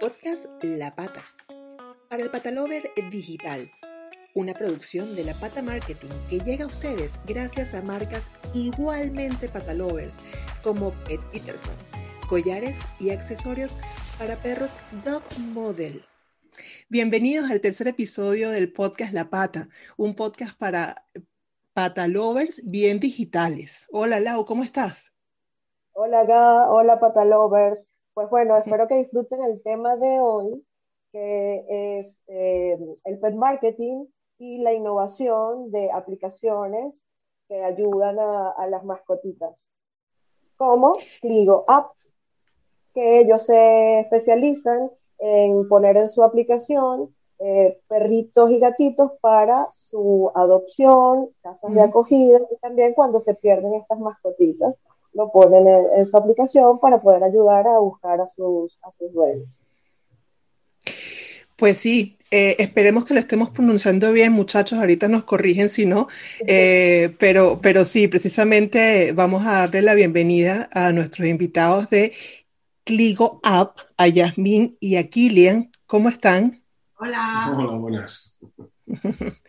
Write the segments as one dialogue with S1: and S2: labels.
S1: Podcast La Pata. Para el Patalover Digital. Una producción de La Pata Marketing que llega a ustedes gracias a marcas igualmente patalovers como Pet Peterson, collares y accesorios para perros Dog Model. Bienvenidos al tercer episodio del podcast La Pata, un podcast para patalovers bien digitales. Hola Lau, ¿cómo estás?
S2: Hola Ga, hola patalovers. Pues bueno, espero que disfruten el tema de hoy, que es eh, el pet marketing y la innovación de aplicaciones que ayudan a, las mascotitas, como Cligo App, que ellos se especializan en poner en su aplicación eh, perritos y gatitos para su adopción, casas de acogida y también cuando se pierden estas mascotitas lo ponen en, su aplicación para poder ayudar a buscar a sus, a sus dueños.
S1: Pues sí, eh, esperemos que lo estemos pronunciando bien, muchachos. Ahorita nos corrigen si no, eh, pero, pero sí, precisamente vamos a darle la bienvenida a nuestros invitados de Cligo App, a Yasmín y a Kilian. ¿Cómo están?
S3: Hola.
S4: Hola, buenas.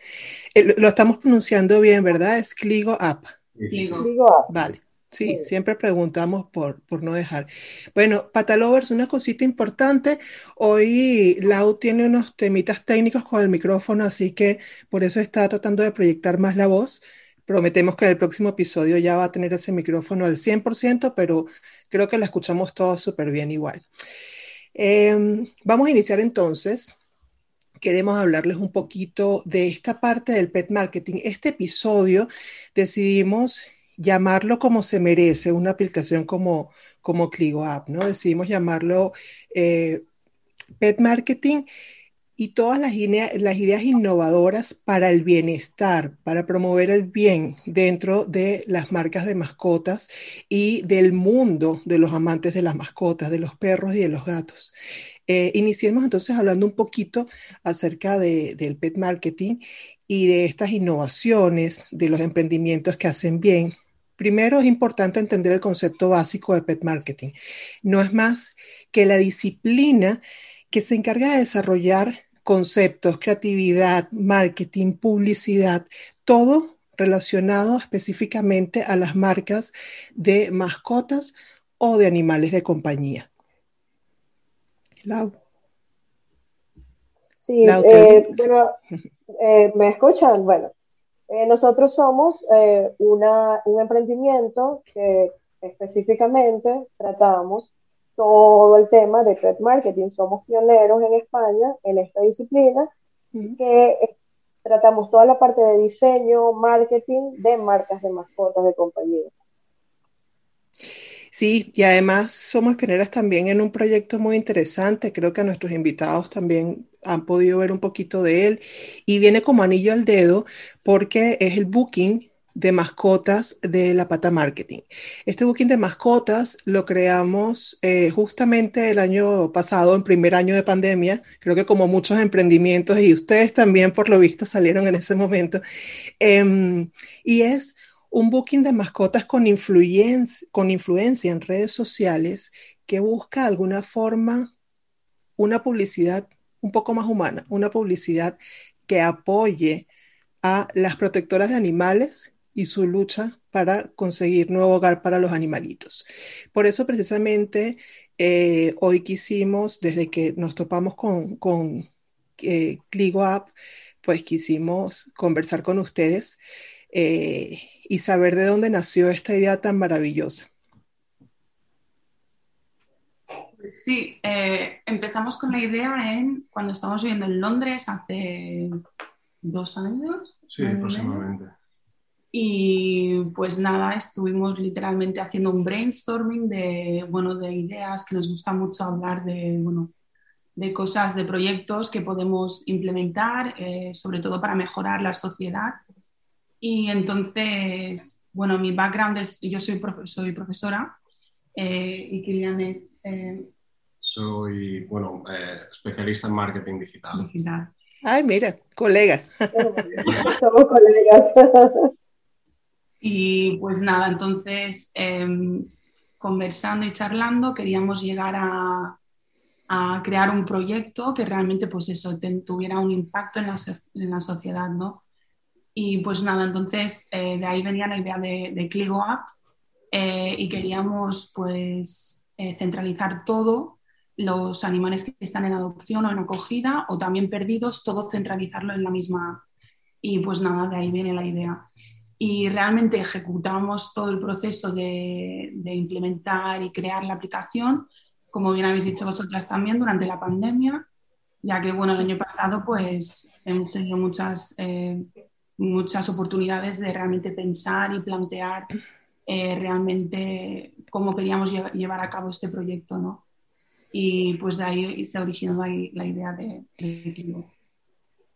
S1: Eh, lo estamos pronunciando bien, ¿verdad? Es Cligo App.
S2: Cligo App.
S1: Vale. Sí, siempre preguntamos por, por no dejar. Bueno, Patalovers, una cosita importante. Hoy Lau tiene unos temitas técnicos con el micrófono, así que por eso está tratando de proyectar más la voz. Prometemos que el próximo episodio ya va a tener ese micrófono al 100%, pero creo que la escuchamos todos súper bien igual. Em, vamos a iniciar entonces. Queremos hablarles un poquito de esta parte del pet marketing. Este episodio decidimos llamarlo como se merece, una aplicación como, como Cligo App, ¿no? Decidimos llamarlo eh, Pet Marketing y todas las, las ideas innovadoras para el bienestar, para promover el bien dentro de las marcas de mascotas y del mundo de los amantes de las mascotas, de los perros y de los gatos. Eh, iniciemos entonces hablando un poquito acerca del pet marketing y de estas innovaciones, de los emprendimientos que hacen bien Primero es importante entender el concepto básico de pet marketing. No es más que la disciplina que se encarga de desarrollar conceptos, creatividad, marketing, publicidad, todo relacionado específicamente a las marcas de mascotas o de animales de compañía.
S2: Lau. Sí, eh, eh, ¿me escuchan? Bueno, eh, nosotros somos eh, un emprendimiento que específicamente tratamos todo el tema de pet marketing. Somos pioneros en España en esta disciplina que eh, tratamos toda la parte de diseño, marketing de marcas de mascotas de compañía.
S1: Sí, y además somos pioneras también en un proyecto muy interesante. Creo que a nuestros invitados también han podido ver un poquito de él y viene como anillo al dedo porque es el booking de mascotas de la pata marketing. Este booking de mascotas lo creamos eh, justamente el año pasado, en primer año de pandemia. Creo que como muchos emprendimientos y ustedes también por lo visto salieron en ese momento. Em, y es un booking de mascotas con, con influencia en redes sociales que busca de alguna forma una publicidad un poco más humana, una publicidad que apoye a las protectoras de animales y su lucha para conseguir nuevo hogar para los animalitos. Por eso precisamente eh, hoy quisimos, desde que nos topamos con, con eh, Cligo App, pues quisimos conversar con ustedes eh, y saber de dónde nació esta idea tan maravillosa.
S3: Sí, eh, empezamos con la idea en cuando estábamos viviendo en Londres hace dos años.
S4: Sí, aproximadamente.
S3: Y pues nada, estuvimos literalmente haciendo un brainstorming de, bueno, de ideas que nos gusta mucho hablar de, bueno, de cosas, de proyectos que podemos implementar, eh, sobre todo para mejorar la sociedad. Y entonces, bueno, mi background es, yo soy, soy profesora eh, y Kilian es
S4: soy, bueno, eh, especialista en marketing digital.
S3: Digital.
S1: Ay, mira, colega.
S2: Somos colegas.
S3: Y pues nada, entonces, em, conversando y charlando, queríamos llegar a, a crear un proyecto que realmente, pues eso, tuviera un impacto en la, en la, sociedad, ¿no? Y pues nada, entonces eh, de ahí venía la idea de, de Cligo App eh, y queríamos pues eh, centralizar todo, los animales que están en adopción o en acogida o también perdidos, todo centralizarlo en la misma. Y pues nada, de ahí viene la idea. Y realmente ejecutamos todo el proceso de, de implementar y crear la aplicación como bien habéis dicho vosotras también, durante la pandemia, ya que, bueno, el año pasado pues hemos tenido muchas, eh, muchas oportunidades de realmente pensar y plantear eh, realmente cómo queríamos llevar a cabo este proyecto, ¿no? Y pues de ahí se originó la, la idea de, de...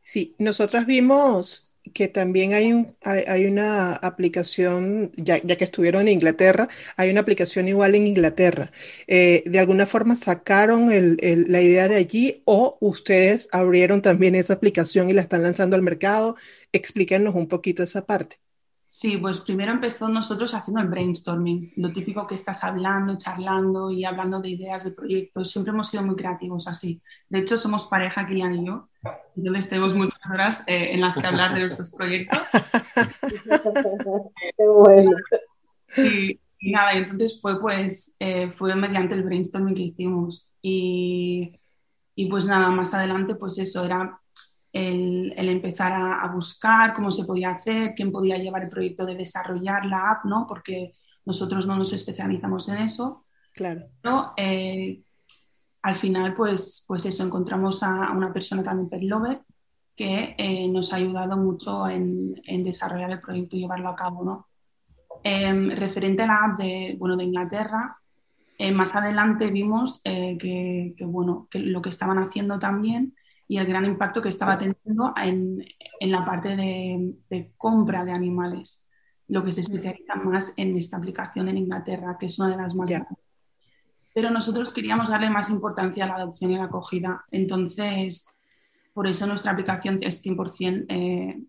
S1: Sí, nosotras vimos que también hay, un, hay, una aplicación, ya, que estuvieron en Inglaterra, hay una aplicación igual en Inglaterra. Eh, ¿De alguna forma sacaron la idea de allí o ustedes abrieron también esa aplicación y la están lanzando al mercado? Explíquenos un poquito esa parte.
S3: Sí, pues primero empezó nosotros haciendo el brainstorming, lo típico que estás hablando, charlando y hablando de ideas de proyectos. Siempre hemos sido muy creativos así. De hecho, somos pareja, Kilian y yo. Entonces tenemos muchas horas eh, en las que hablar de nuestros proyectos. Qué bueno. Y, nada, y entonces fue pues, eh, fue mediante el brainstorming que hicimos. Y, y pues nada, más adelante pues eso, era el, empezar a, buscar cómo se podía hacer, quién podía llevar el proyecto de desarrollar la app, ¿no? Porque nosotros no nos especializamos en eso.
S1: Claro.
S3: Pero eh, al final, pues, pues eso, encontramos a, una persona también pet lover que eh, nos ha ayudado mucho en, desarrollar el proyecto y llevarlo a cabo, ¿no? Em, referente a la app de, bueno, de Inglaterra, eh, más adelante vimos que, bueno, que lo que estaban haciendo también y el gran impacto que estaba teniendo en, en la parte de, de, compra de animales, lo que se especializa más en esta aplicación en Inglaterra, que es una de las más grandes. Pero nosotros queríamos darle más importancia a la adopción y a la acogida. Entonces, por eso nuestra aplicación es 100% eh,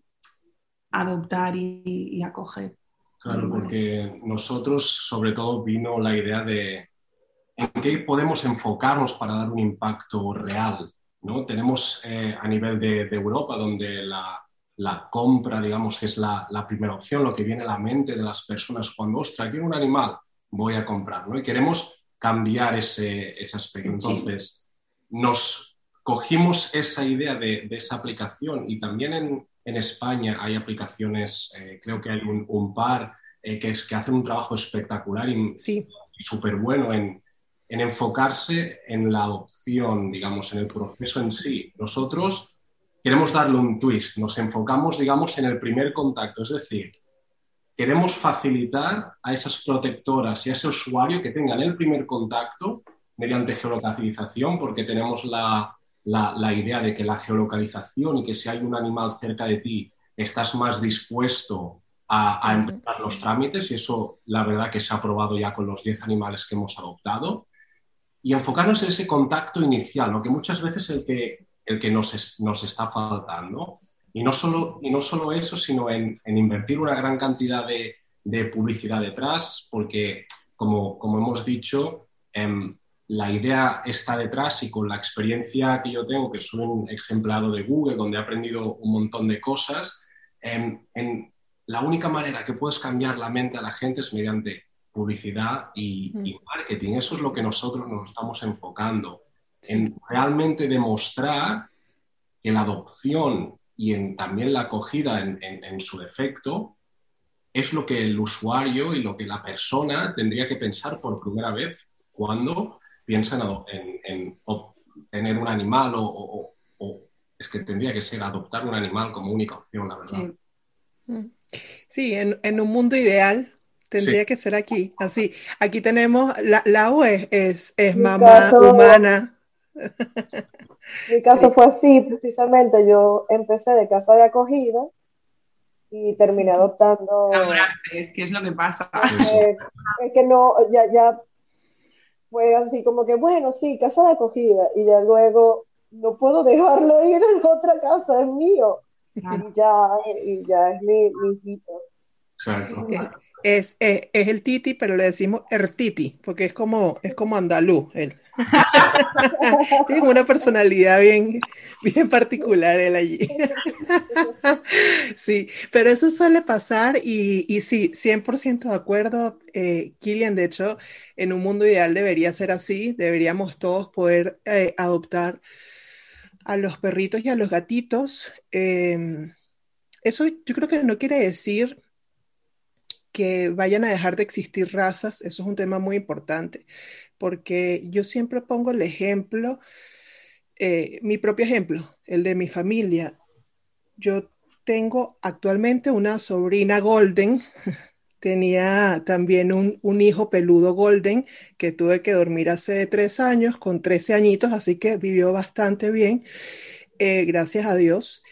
S3: adoptar y, y acoger.
S4: Claro, porque nosotros sobre todo vino la idea de en qué podemos enfocarnos para dar un impacto real ¿no? Tenemos eh, a nivel de, Europa, donde la, compra, digamos, es la, primera opción, lo que viene a la mente de las personas cuando, ostras, quiero un animal, voy a comprar, ¿no? Y queremos cambiar ese, aspecto. Entonces, nos cogimos esa idea de, esa aplicación y también en, España hay aplicaciones, eh, creo que hay un, par eh, que, es, que hacen un trabajo espectacular y, y súper bueno en, en enfocarse en la adopción, digamos, en el proceso en sí. Nosotros queremos darle un twist, nos enfocamos, digamos, en el primer contacto, es decir, queremos facilitar a esas protectoras y a ese usuario que tengan el primer contacto mediante geolocalización, porque tenemos la, idea de que la geolocalización y que si hay un animal cerca de ti, estás más dispuesto a, a empezar los trámites y eso la verdad que se ha probado ya con los 10 animales que hemos adoptado y enfocarnos en ese contacto inicial, lo que muchas veces es el que, el que nos, nos está faltando. Y no solo, y no solo eso, sino en, en invertir una gran cantidad de, de, publicidad detrás, porque, como, como hemos dicho, em, la idea está detrás y con la experiencia que yo tengo, que soy un ex de Google, donde he aprendido un montón de cosas, em, en, la única manera que puedes cambiar la mente a la gente es mediante publicidad y, mm. marketing. Eso es lo que nosotros nos estamos enfocando, en realmente demostrar que la adopción y en, también la acogida en, su defecto es lo que el usuario y lo que la persona tendría que pensar por primera vez cuando piensa en, tener un animal o, es que tendría que ser adoptar un animal como única opción, la verdad.
S1: Sí, mm. en, un mundo ideal Tendría que ser aquí, así. Aquí tenemos, la, la es, es, mamá humana.
S2: Mi caso fue así, precisamente. Yo empecé de casa de acogida y terminé adoptando.
S3: es que es lo que pasa.
S2: es que no, ya, ya fue así como que, bueno, sí, casa de acogida. Y ya luego no puedo dejarlo ir en otra casa, es mío. Y, ya, y ya es mi, mi hijito.
S1: Exacto. Es, es, el Titi, pero le decimos Ertiti, porque es como, es como andaluz él. Tiene una personalidad bien, bien particular él allí. sí, pero eso suele pasar y, y sí, 100% de acuerdo, eh, Kilian. De hecho, en un mundo ideal debería ser así, deberíamos todos poder eh, adoptar a los perritos y a los gatitos. Em, eso yo creo que no quiere decir que vayan a dejar de existir razas, eso es un tema muy importante, porque yo siempre pongo el ejemplo, eh, mi propio ejemplo, el de mi familia. Yo tengo actualmente una sobrina golden, tenía también un, hijo peludo golden que tuve que dormir hace tres años, con 13 añitos, así que vivió bastante bien, eh, gracias a Dios.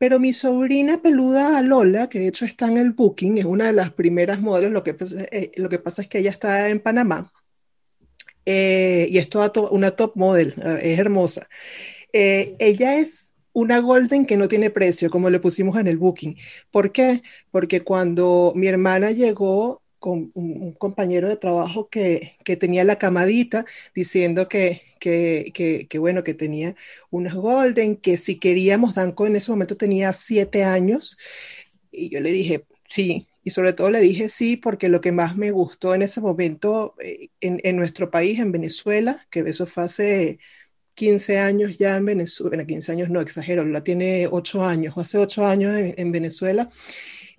S1: Pero mi sobrina peluda Lola, que de hecho está en el booking, es una de las primeras modelos, lo que, eh, pasa es que ella está en Panamá eh, y es toda una top model, es hermosa. ella es una golden que no tiene precio, como le pusimos en el booking. ¿Por qué? Porque cuando mi hermana llegó con un, compañero de trabajo que, tenía la camadita diciendo que, que, bueno, que tenía unas golden, que si queríamos, Danco en ese momento tenía siete años, y yo le dije, sí, y sobre todo le dije sí porque lo que más me gustó en ese momento eh, en, en, nuestro país, en Venezuela, que eso fue hace 15 años ya en Venezuela, 15 años no exagero, la tiene 8 años, hace 8 años en, Venezuela,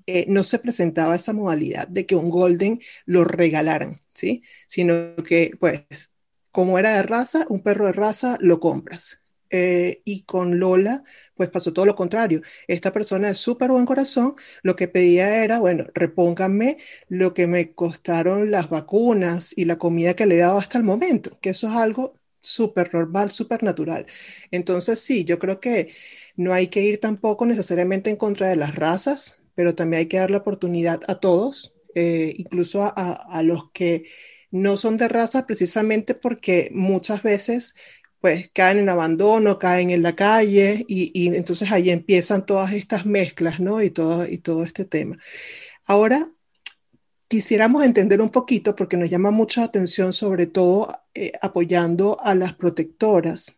S1: eh, no se presentaba esa modalidad de que un golden lo regalaran, ¿sí? Sino que, pues, como era de raza, un perro de raza lo compras. Eh, y con Lola, pues pasó todo lo contrario. Esta persona es súper buen corazón, lo que pedía era, bueno, repónganme lo que me costaron las vacunas y la comida que le he dado hasta el momento, que eso es algo súper normal, súper natural. Entonces, sí, yo creo que no hay que ir tampoco necesariamente en contra de las razas, pero también hay que dar la oportunidad a todos, eh, incluso a, los que no son de raza, precisamente porque muchas veces pues caen en abandono, caen en la calle y, y entonces ahí empiezan todas estas mezclas, ¿no? Y todo, y todo este tema. Ahora, quisiéramos entender un poquito, porque nos llama mucha atención, sobre todo eh, apoyando a las protectoras.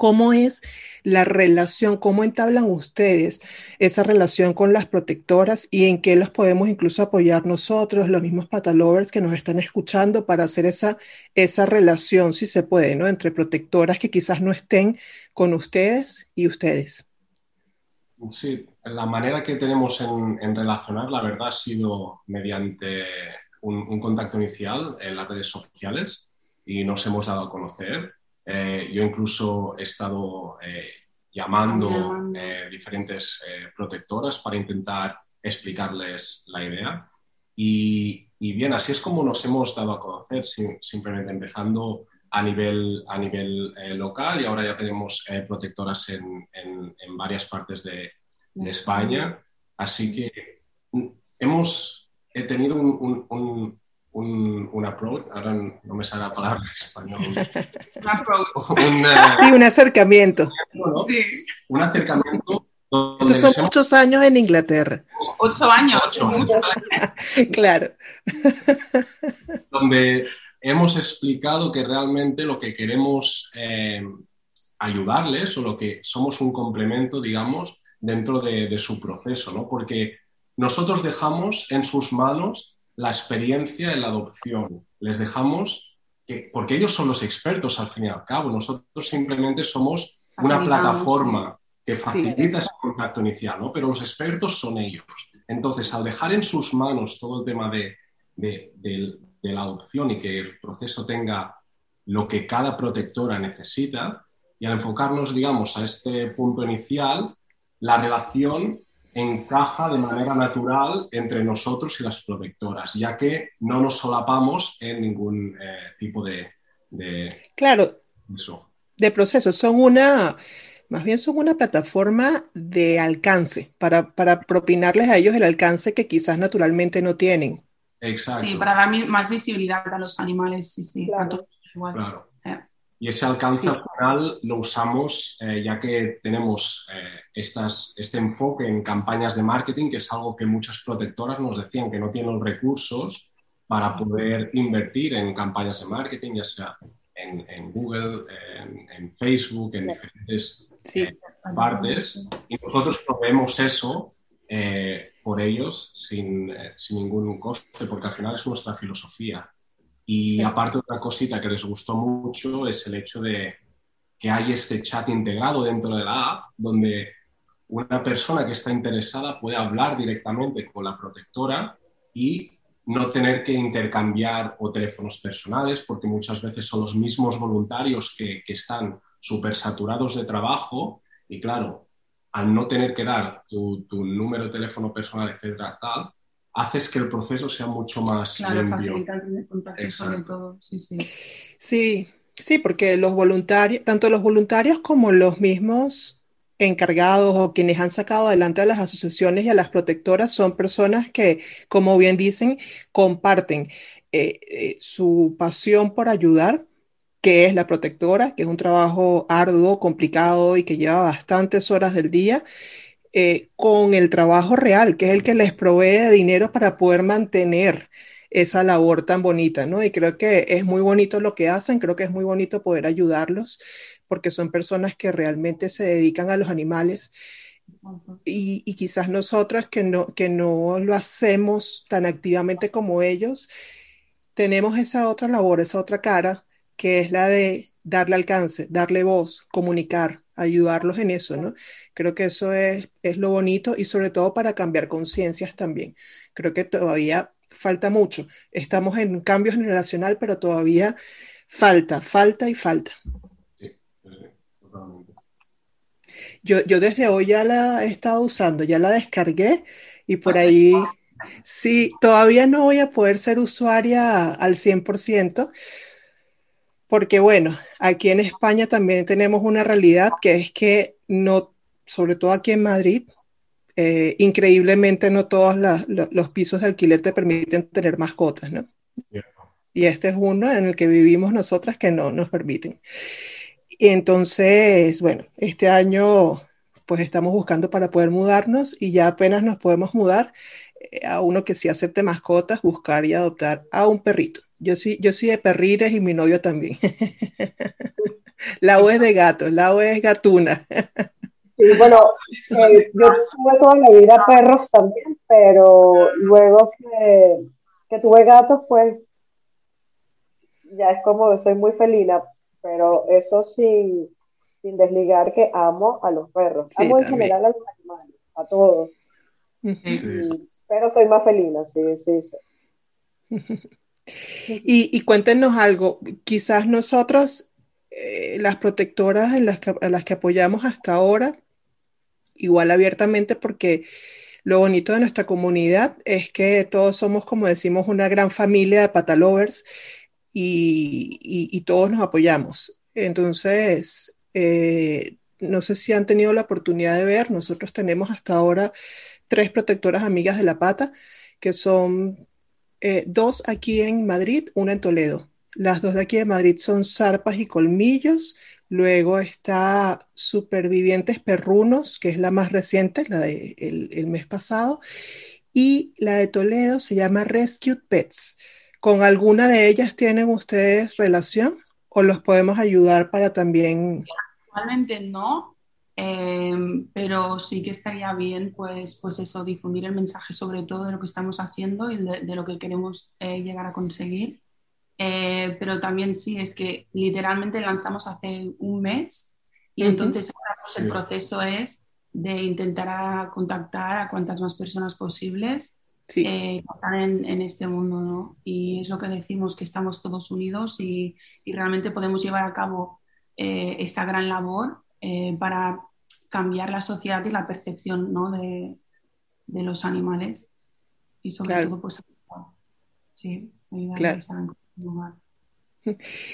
S1: ¿Cómo es la relación, cómo entablan ustedes esa relación con las protectoras y en qué los podemos incluso apoyar nosotros, los mismos patalovers que nos están escuchando para hacer esa, esa relación, si se puede, ¿no? Entre protectoras que quizás no estén con ustedes y ustedes.
S4: Sí, la manera que tenemos en, relacionar, la verdad, ha sido mediante un, contacto inicial en las redes sociales y nos hemos dado a conocer. Eh, yo incluso he estado eh, llamando eh, diferentes protectoras para intentar explicarles la idea. Y, bien, así es como nos hemos dado a conocer, simplemente empezando a nivel, a nivel local y ahora ya tenemos protectoras en, en varias partes de, de España. Así que mm, hemos he tenido un, un, un, un, approach, ahora no me sale la palabra en español.
S3: un approach.
S1: sí, un acercamiento.
S4: Sí. Un acercamiento.
S1: Esos son muchos años en Inglaterra.
S3: Ocho años.
S1: claro.
S4: Donde hemos explicado que realmente lo que queremos eh, ayudarles o lo que somos un complemento, digamos, dentro de, su proceso, ¿no? Porque nosotros dejamos en sus manos la experiencia en la adopción, les dejamos que, porque ellos son los expertos al fin y al cabo, nosotros simplemente somos una plataforma que facilita ese contacto inicial, ¿no? Pero los expertos son ellos. Entonces, al dejar en sus manos todo el tema de, de la adopción y que el proceso tenga lo que cada protectora necesita, y al enfocarnos, digamos, a este punto inicial, la relación encaja de manera natural entre nosotros y las protectoras, ya que no nos solapamos en ningún eh, tipo de,
S1: Claro. De proceso. Son una, más bien son una plataforma de alcance para, propinarles a ellos el alcance que quizás naturalmente no tienen.
S4: Exacto.
S3: Sí, para dar más visibilidad a los animales, sí, sí.
S4: Claro. Y ese alcance al final lo usamos eh, ya que tenemos eh, estas, este enfoque en campañas de marketing, que es algo que muchas protectoras nos decían que no tienen los recursos para poder invertir en campañas de marketing, ya sea en, Google, en, Facebook, en diferentes eh, partes. Y nosotros proveemos eso por ellos sin, sin ningún coste, porque al final es nuestra filosofía. Y aparte otra cosita que les gustó mucho es el hecho de que hay este chat integrado dentro de la app donde una persona que está interesada puede hablar directamente con la protectora y no tener que intercambiar o teléfonos personales, porque muchas veces son los mismos voluntarios que, que están súper saturados de trabajo. Y claro, al no tener que dar tu, tu número de teléfono personal, etcétera, tal, haces que el proceso sea mucho más
S3: claro, facilitar el contacto sobre todo, sí, sí.
S1: Sí, sí, porque los voluntarios, tanto los voluntarios como los mismos encargados o quienes han sacado adelante a las asociaciones y a las protectoras son personas que, como bien dicen, comparten eh, eh, su pasión por ayudar, que es la protectora, que es un trabajo arduo, complicado y que lleva bastantes horas del día, eh, con el trabajo real, que es el que les provee de dinero para poder mantener esa labor tan bonita, ¿no? Y creo que es muy bonito lo que hacen, creo que es muy bonito poder ayudarlos, porque son personas que realmente se dedican a los animales. Y, y, quizás nosotras que no, que no lo hacemos tan activamente como ellos, tenemos esa otra labor, esa otra cara, que es la de darle alcance, darle voz, comunicar, ayudarlos en eso, ¿no? Creo que eso es, es lo bonito y sobre todo para cambiar conciencias también. Creo que todavía falta mucho. Estamos en cambio generacional, pero todavía falta, falta y falta. Yo, yo desde hoy ya la he estado usando, ya la descargué y por ahí, sí, todavía no voy a poder ser usuaria al 100%, porque bueno, aquí en España también tenemos una realidad que es que no, sobre todo aquí en Madrid, eh, increíblemente no todos los pisos de alquiler te permiten tener mascotas, ¿no? Y este es uno en el que vivimos nosotras que no nos permiten. Y entonces, bueno, este año pues estamos buscando para poder mudarnos y ya apenas nos podemos mudar a uno que sí acepte mascotas, buscar y adoptar a un perrito. Yo sí, yo sí de perrires y mi novio también. la O es de gato, la O es gatuna.
S2: Sí, bueno, eh, yo tuve toda la vida perros también, pero luego que, que tuve gatos, pues ya es como soy muy felina, pero eso sin, sin desligar que amo a los perros. amo en general a los animales, a todos. Pero soy más felina, sí, sí.
S1: sí. Y, cuéntenos algo, quizás nosotros, eh, las protectoras en las que, a las que apoyamos hasta ahora, igual abiertamente porque lo bonito de nuestra comunidad es que todos somos, como decimos, una gran familia de patalovers y, y, todos nos apoyamos. Entonces, eh, no sé si han tenido la oportunidad de ver, nosotros tenemos hasta ahora tres protectoras amigas de la pata, que son eh, dos aquí en Madrid, una en Toledo. Las dos de aquí de Madrid son Zarpas y Colmillos. Luego está Supervivientes Perrunos, que es la más reciente, la del de el mes pasado. Y la de Toledo se llama Rescued Pets. ¿Con alguna de ellas tienen ustedes relación o los podemos ayudar para también?
S3: Actualmente no, Em, pero sí que estaría bien, pues, pues eso, difundir el mensaje sobre todo de lo que estamos haciendo y de, lo que queremos eh, llegar a conseguir. Eh, pero también sí, es que literalmente lanzamos hace un mes y entonces ahora pues, el proceso es de intentar contactar a cuantas más personas posibles sí. eh, que están en, en, este mundo, ¿no? Y es lo que decimos, que estamos todos unidos y, y realmente podemos llevar a cabo eh, esta gran labor eh, para cambiar la sociedad y la percepción ¿no? de, de, los animales y sobre todo pues sí,
S1: claro.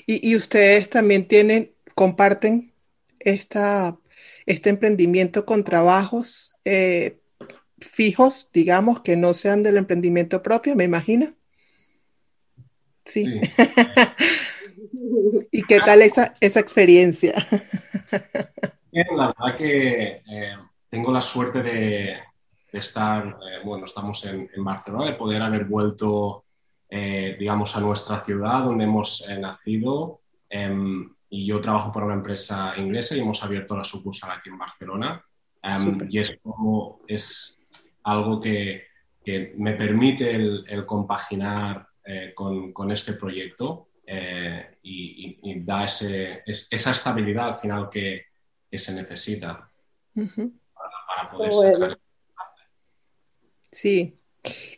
S1: y, y, ustedes también tienen, comparten esta, este emprendimiento con trabajos eh, fijos, digamos, que no sean del emprendimiento propio, me imagino. Sí.
S4: sí.
S1: ¿Y qué tal esa, esa experiencia?
S4: Bien, la verdad que eh, tengo la suerte de, estar, eh, bueno, estamos en, Barcelona, de poder haber vuelto, eh, digamos, a nuestra ciudad donde hemos nacido. Em, y yo trabajo para una empresa inglesa y hemos abierto la sucursal aquí en Barcelona. Em, y es como, es algo que, que me permite el, compaginar con, con, este proyecto y, da ese, esa estabilidad al final que, que se necesita para, poder sacar.
S1: Sí,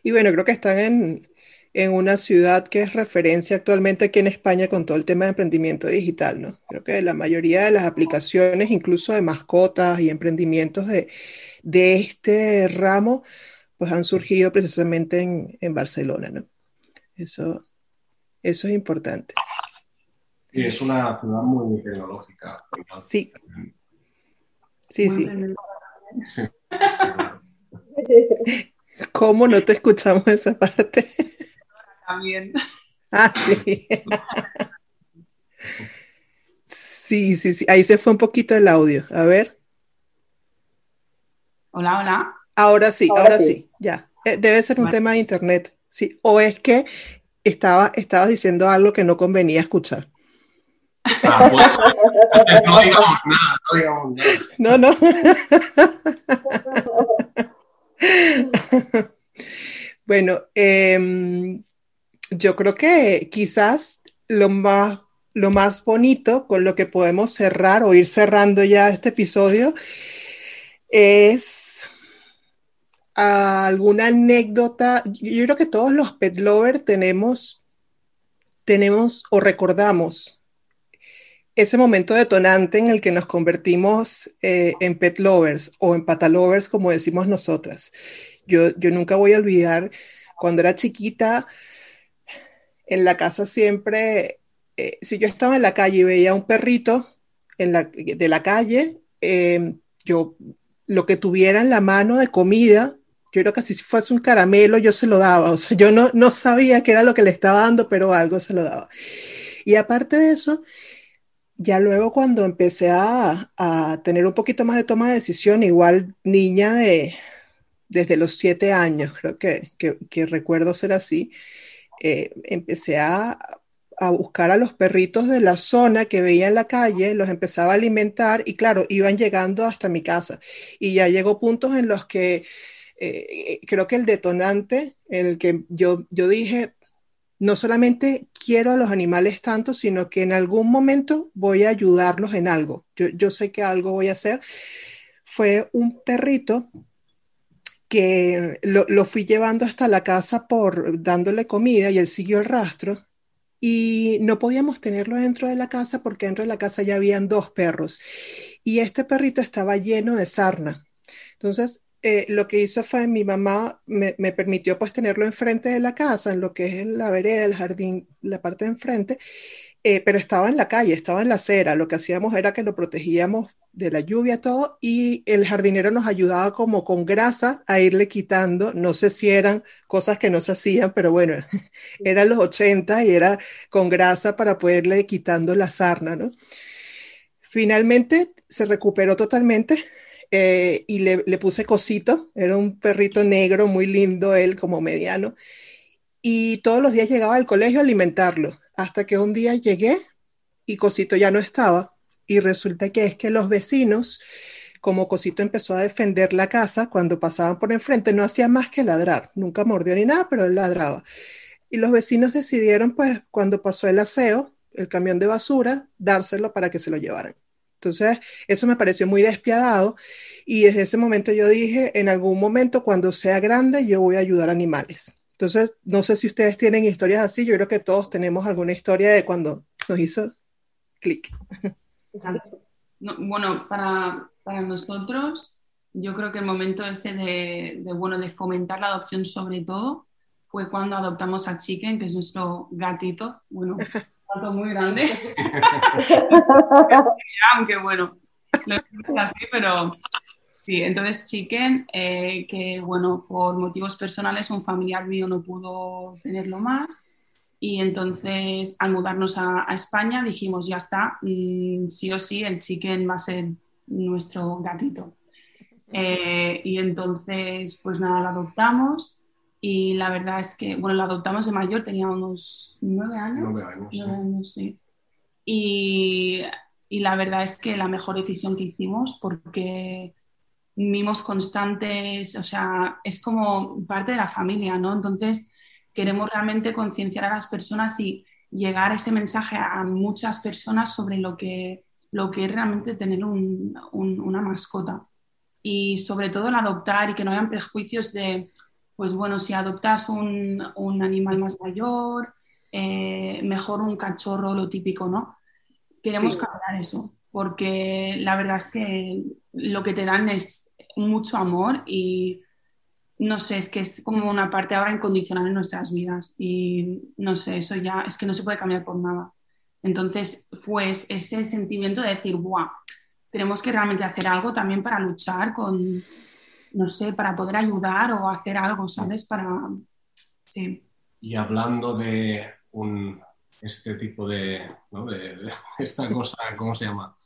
S1: y bueno, creo que están en, en, una ciudad que es referencia actualmente aquí en España con todo el tema de emprendimiento digital, ¿no? Creo que la mayoría de las aplicaciones, incluso de mascotas y emprendimientos de, de este ramo, pues han surgido precisamente en, en Barcelona, ¿no? Eso, eso es importante.
S4: Sí, es una ciudad muy tecnológica.
S1: Sí. Sí, sí. ¿Cómo no te escuchamos esa parte?
S3: También.
S1: Ah, sí. Sí, sí, sí. Ahí se fue un poquito el audio. A ver.
S3: Hola, hola.
S1: Ahora sí, ahora, sí. ya. Eh, debe ser un tema de internet. Sí. O es que estaba, estabas diciendo algo que no convenía escuchar. Ah, pues,
S4: no digamos nada, no digamos nada.
S1: No, no. bueno, em, yo creo que quizás lo más, lo más bonito con lo que podemos cerrar o ir cerrando ya este episodio es alguna anécdota. Yo creo que todos los pet lovers tenemos, tenemos o recordamos ese momento detonante en el que nos convertimos eh, en pet lovers o en patalovers, como decimos nosotras. Yo, yo nunca voy a olvidar cuando era chiquita, en la casa siempre, eh, si yo estaba en la calle y veía un perrito en la, de la calle, em, yo lo que tuviera en la mano de comida, yo creo que si fuese un caramelo, yo se lo daba. O sea, yo no, no sabía qué era lo que le estaba dando, pero algo se lo daba. Y aparte de eso, ya luego cuando empecé a, tener un poquito más de toma de decisión, igual niña de desde los siete años, creo que, recuerdo ser así, eh, empecé a, buscar a los perritos de la zona que veía en la calle, los empezaba a alimentar y claro, iban llegando hasta mi casa. Y ya llegó puntos en los que eh, creo que el detonante, en el que yo, yo dije, no solamente quiero a los animales tanto, sino que en algún momento voy a ayudarlos en algo. Yo, sé que algo voy a hacer. Fue un perrito que lo, fui llevando hasta la casa por dándole comida y él siguió el rastro y no podíamos tenerlo dentro de la casa porque dentro de la casa ya habían dos perros y este perrito estaba lleno de sarna. Entonces eh, lo que hizo fue mi mamá me, permitió pues tenerlo enfrente de la casa, en lo que es la vereda, el jardín, la parte de enfrente, eh, pero estaba en la calle, estaba en la acera. Lo que hacíamos era que lo protegíamos de la lluvia, todo, y el jardinero nos ayudaba como con grasa a irle quitando, no sé si eran cosas que no se hacían, pero bueno, eran los 80 y era con grasa para poderle quitando la sarna, ¿no? Finalmente se recuperó totalmente, eh, y le, puse cosito, era un perrito negro muy lindo, él como mediano, y todos los días llegaba al colegio a alimentarlo, hasta que un día llegué y cosito ya no estaba, y resulta que es que los vecinos, como cosito empezó a defender la casa, cuando pasaban por enfrente no hacía más que ladrar, nunca mordió ni nada, pero él ladraba. Y los vecinos decidieron, pues, cuando pasó el aseo, el camión de basura, dárselo para que se lo llevaran. Entonces, eso me pareció muy despiadado y desde ese momento yo dije, en algún momento cuando sea grande, yo voy a ayudar a animales. Entonces, no sé si ustedes tienen historias así, yo creo que todos tenemos alguna historia de cuando nos hizo clic.
S3: bueno, para, para, nosotros, yo creo que el momento ese de, de, bueno, de fomentar la adopción sobre todo fue cuando adoptamos a Chicken, que es nuestro gatito. Bueno, muy grande. Aunque bueno, lo es así, pero sí, entonces Chicken, eh, que bueno, por motivos personales un familiar mío no pudo tenerlo más Y entonces, al mudarnos a, España, dijimos, ya está, mm, sí o sí, el chicken va a ser nuestro gatito. Eh, y entonces, pues nada, lo adoptamos y la verdad es que, bueno, lo adoptamos de mayor, tenía unos nueve años.
S4: Nueve años,
S3: nueve años sí. Y, y, la verdad es que la mejor decisión que hicimos porque mimos constantes, o sea, es como parte de la familia, ¿no? Entonces, queremos realmente concienciar a las personas y llegar ese mensaje a muchas personas sobre lo que, lo que es realmente tener un, una mascota. Y sobre todo el adoptar y que no hayan prejuicios de, pues bueno, si adoptas un, un animal más mayor, eh, mejor un cachorro, lo típico, ¿no? Queremos cambiar eso, porque la verdad es que lo que te dan es mucho amor y no sé, es que es como una parte ahora incondicional en nuestras vidas y no sé, eso ya es que no se puede cambiar por nada. Entonces, pues ese sentimiento de decir, ¡buah! Tenemos que realmente hacer algo también para luchar con, no sé, para poder ayudar o hacer algo, ¿sabes? Para, sí.
S4: Y hablando de un, este tipo de, ¿no? de, esta cosa, ¿cómo se llama?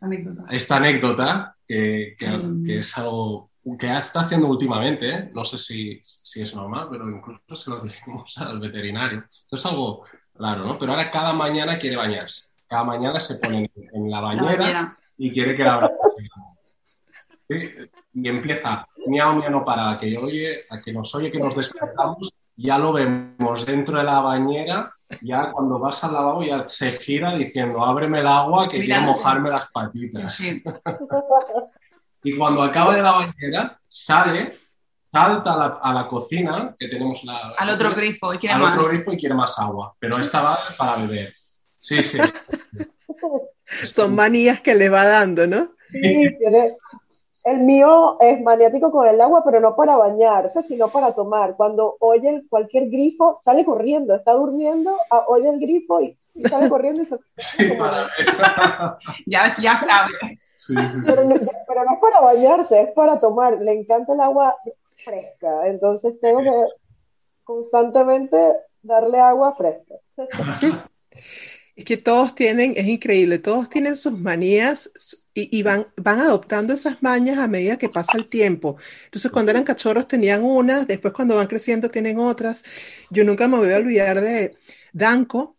S3: Anécdota.
S4: Esta anécdota que, que, que es algo que está haciendo últimamente, ¿eh? no sé si, si es normal, pero incluso se lo dijimos al veterinario. Esto es algo raro, ¿no? Pero ahora cada mañana quiere bañarse. Cada mañana se pone en, en la
S3: La
S4: bañera
S3: bañera.
S4: y quiere que la. Sí, Y empieza, miau, miau, no para, a que oye, a que nos oye que nos despertamos, ya lo vemos dentro de la bañera, ya cuando vas al lavabo ya se gira diciendo, ábreme el agua que quiero mojarme las patitas.
S3: sí.
S4: Y cuando acaba de la bañera, sale, salta a la, a la cocina, que tenemos la...
S3: Al otro grifo y quiere
S4: al
S3: más.
S4: otro grifo y quiere más agua, pero esta va para beber. Sí, sí.
S1: Son manías que le va dando, ¿no?
S2: Sí, tiene- El mío es maniático con el agua, pero no para bañarse, sino para tomar. Cuando oye el- cualquier grifo, sale corriendo, está durmiendo, ah, oye el grifo y, y sale corriendo y se
S4: Sí, para.
S3: Ya, ya sabe.
S4: Sí, sí, sí.
S2: pero, no, pero no es para bañarse, es para tomar. Le encanta el agua fresca, entonces tengo que constantemente darle agua fresca.
S1: Es que todos tienen, es increíble, todos tienen sus manías su- y, van, van adoptando esas mañas a medida que pasa el tiempo. Entonces, cuando eran cachorros tenían unas, después cuando van creciendo tienen otras. Yo nunca me voy a olvidar de Danko,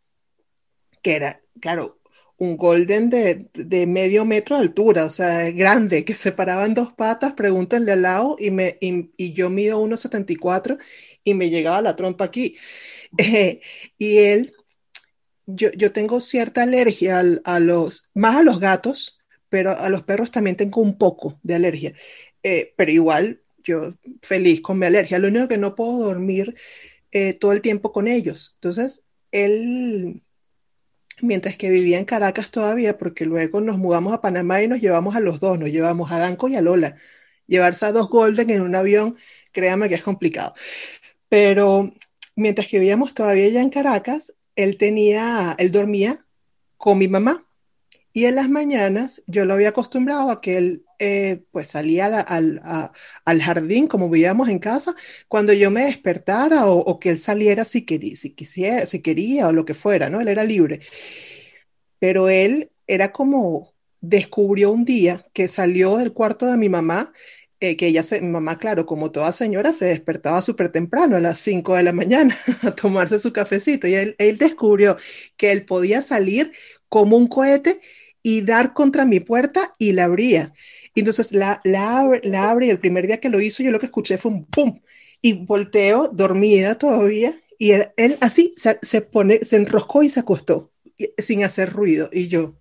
S1: que era, claro, un golden de, de medio metro de altura, o sea, grande, que se paraba en dos patas, pregúntenle al lado, y, me, y, yo mido 1,74 y me llegaba la trompa aquí. Eh, y él yo, yo tengo cierta alergia al- a los, más a los gatos, pero a los perros también tengo un poco de alergia. Eh, pero igual, yo feliz con mi alergia. Lo único que no puedo dormir eh, todo el tiempo con ellos. Entonces, él, mientras que vivía en Caracas todavía, porque luego nos mudamos a Panamá y nos llevamos a los dos, nos llevamos a Danco y a Lola. Llevarse a dos Golden en un avión, créame que es complicado. Pero mientras que vivíamos todavía allá en Caracas, él tenía, él dormía con mi mamá. Y en las mañanas yo lo había acostumbrado a que él eh, pues salía al, jardín como vivíamos en casa cuando yo me despertara o, que él saliera si quería, si quisiera, si quería o lo que fuera, ¿no? Él era libre. Pero él era como descubrió un día que salió del cuarto de mi mamá, eh, que ella se, mi mamá, claro, como toda señora, se despertaba súper temprano, a las 5 de la mañana, a tomarse su cafecito. Y él descubrió que él podía salir como un cohete y dar contra mi puerta y la abría. Entonces la, la, abre, la abre y el primer día que lo hizo yo lo que escuché fue un pum y volteo dormida todavía y él, así se, se, pone, se enroscó y se acostó sin hacer ruido y yo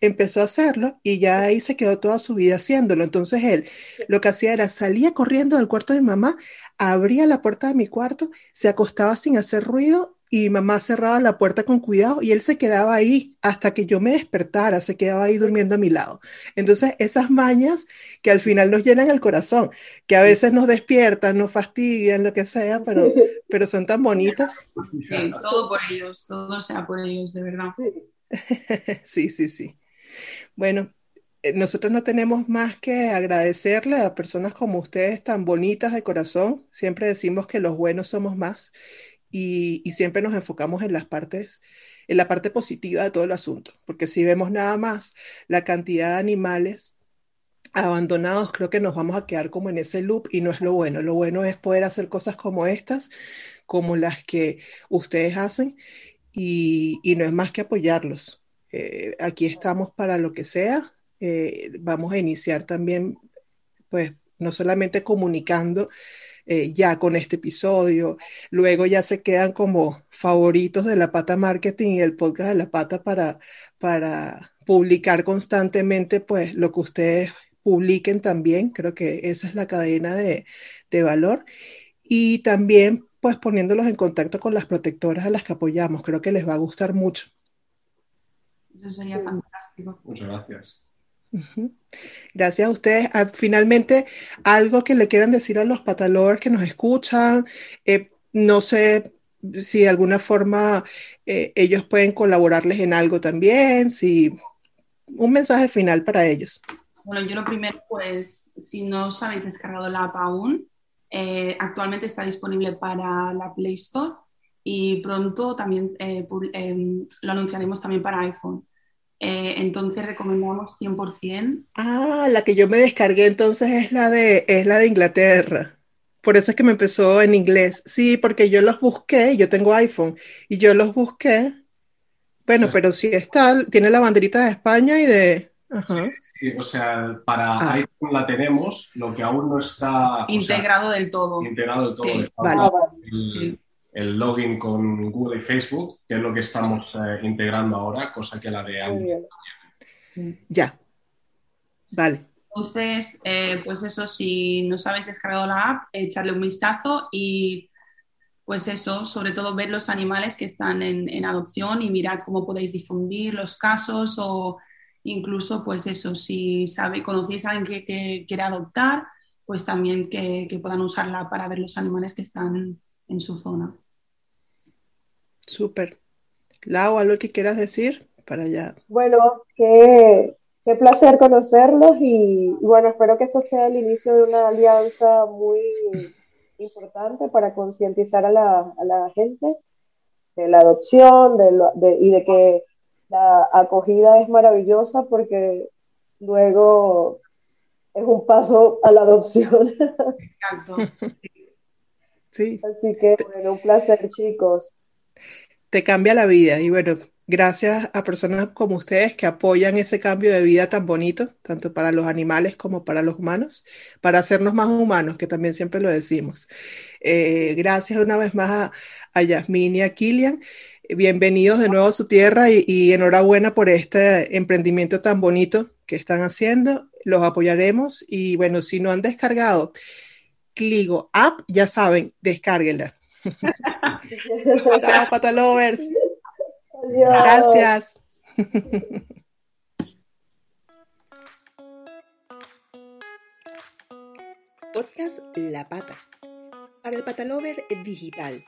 S1: empezó a hacerlo y ya ahí se quedó toda su vida haciéndolo. Entonces él lo que hacía era salía corriendo del cuarto de mamá, abría la puerta de mi cuarto, se acostaba sin hacer ruido y mamá cerraba la puerta con cuidado y él se quedaba ahí hasta que yo me despertara, se quedaba ahí durmiendo a mi lado. Entonces esas mañas que al final nos llenan el corazón, que a veces nos despiertan, nos fastidian, lo que sea, pero, pero son tan bonitas.
S3: Sí, todo por ellos, todo sea por ellos, de verdad.
S1: Sí, sí, sí. Bueno, eh, nosotros no tenemos más que agradecerle a personas como ustedes tan bonitas de corazón. Siempre decimos que los buenos somos más y, siempre nos enfocamos en las partes, en la parte positiva de todo el asunto, porque si vemos nada más la cantidad de animales abandonados, creo que nos vamos a quedar como en ese loop y no es lo bueno. Lo bueno es poder hacer cosas como estas, como las que ustedes hacen, y, no es más que apoyarlos. Eh, aquí estamos para lo que sea. Eh, vamos a iniciar también, pues, no solamente comunicando eh, ya con este episodio, luego ya se quedan como favoritos de la pata marketing y el podcast de la pata para, para publicar constantemente pues lo que ustedes publiquen también, creo que esa es la cadena de, de valor y también pues poniéndolos en contacto con las protectoras a las que apoyamos, creo que les va a gustar mucho.
S3: Eso sería fantástico.
S4: Muchas gracias.
S1: Gracias a ustedes. Ah, finalmente, algo que le quieran decir a los patalovers que nos escuchan, eh, no sé si de alguna forma eh, ellos pueden colaborarles en algo también, si un mensaje final para ellos.
S3: Bueno, yo lo primero, pues, si no os habéis descargado la app aún, eh, actualmente está disponible para la Play Store y pronto también em, lo anunciaremos también para iPhone. Eh, entonces recomendamos 100%.
S1: Ah, la que yo me descargué entonces es la de, es la de Inglaterra. Por eso es que me empezó en inglés. Sí, porque yo los busqué, yo tengo iPhone, y yo los busqué. Bueno, pero sí está, tiene la banderita de España y de...
S4: Sí, o sea, para ah. iPhone la tenemos, lo que aún no está...
S3: Integrado del todo.
S4: Integrado del todo. Sí. Vale. sí el login con Google y Facebook, que es lo que estamos eh, integrando ahora, cosa que la de Android.
S1: Ya. Vale.
S3: Entonces, eh, pues eso, si no habéis descargado la app, echarle un vistazo y pues eso, sobre todo ver los animales que están en, adopción y mirad cómo podéis difundir los casos o incluso, pues eso, si sabe, conocéis a alguien que, quiere adoptar, pues también que, que puedan usarla para ver los animales que están en su zona.
S1: Súper. Lau, ¿algo que quieras decir para allá?
S2: Bueno, qué, qué placer conocerlos y, bueno, espero que esto sea el inicio de una alianza muy importante para concientizar a la, a la, gente de la adopción de y de que la acogida es maravillosa porque luego es un paso a la adopción. Exacto.
S1: Sí.
S2: Así que, bueno, un placer, chicos
S1: te cambia la vida. Y bueno, gracias a personas como ustedes que apoyan ese cambio de vida tan bonito, tanto para los animales como para los humanos, para hacernos más humanos, que también siempre lo decimos. Eh, gracias una vez más a, Yasmín y a Kilian. Bienvenidos de nuevo a su tierra y, enhorabuena por este emprendimiento tan bonito que están haciendo. Los apoyaremos y bueno, si no han descargado Cligo App, ya saben, descárguenla. Chao, patalovers. Gracias. Podcast La Pata. Para el Patalover Digital.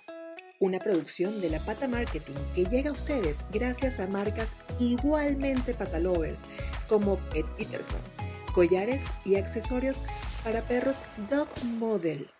S1: Una producción de La Pata Marketing que llega a ustedes gracias a marcas igualmente patalovers como Pet Peterson, collares y accesorios para perros Dog Model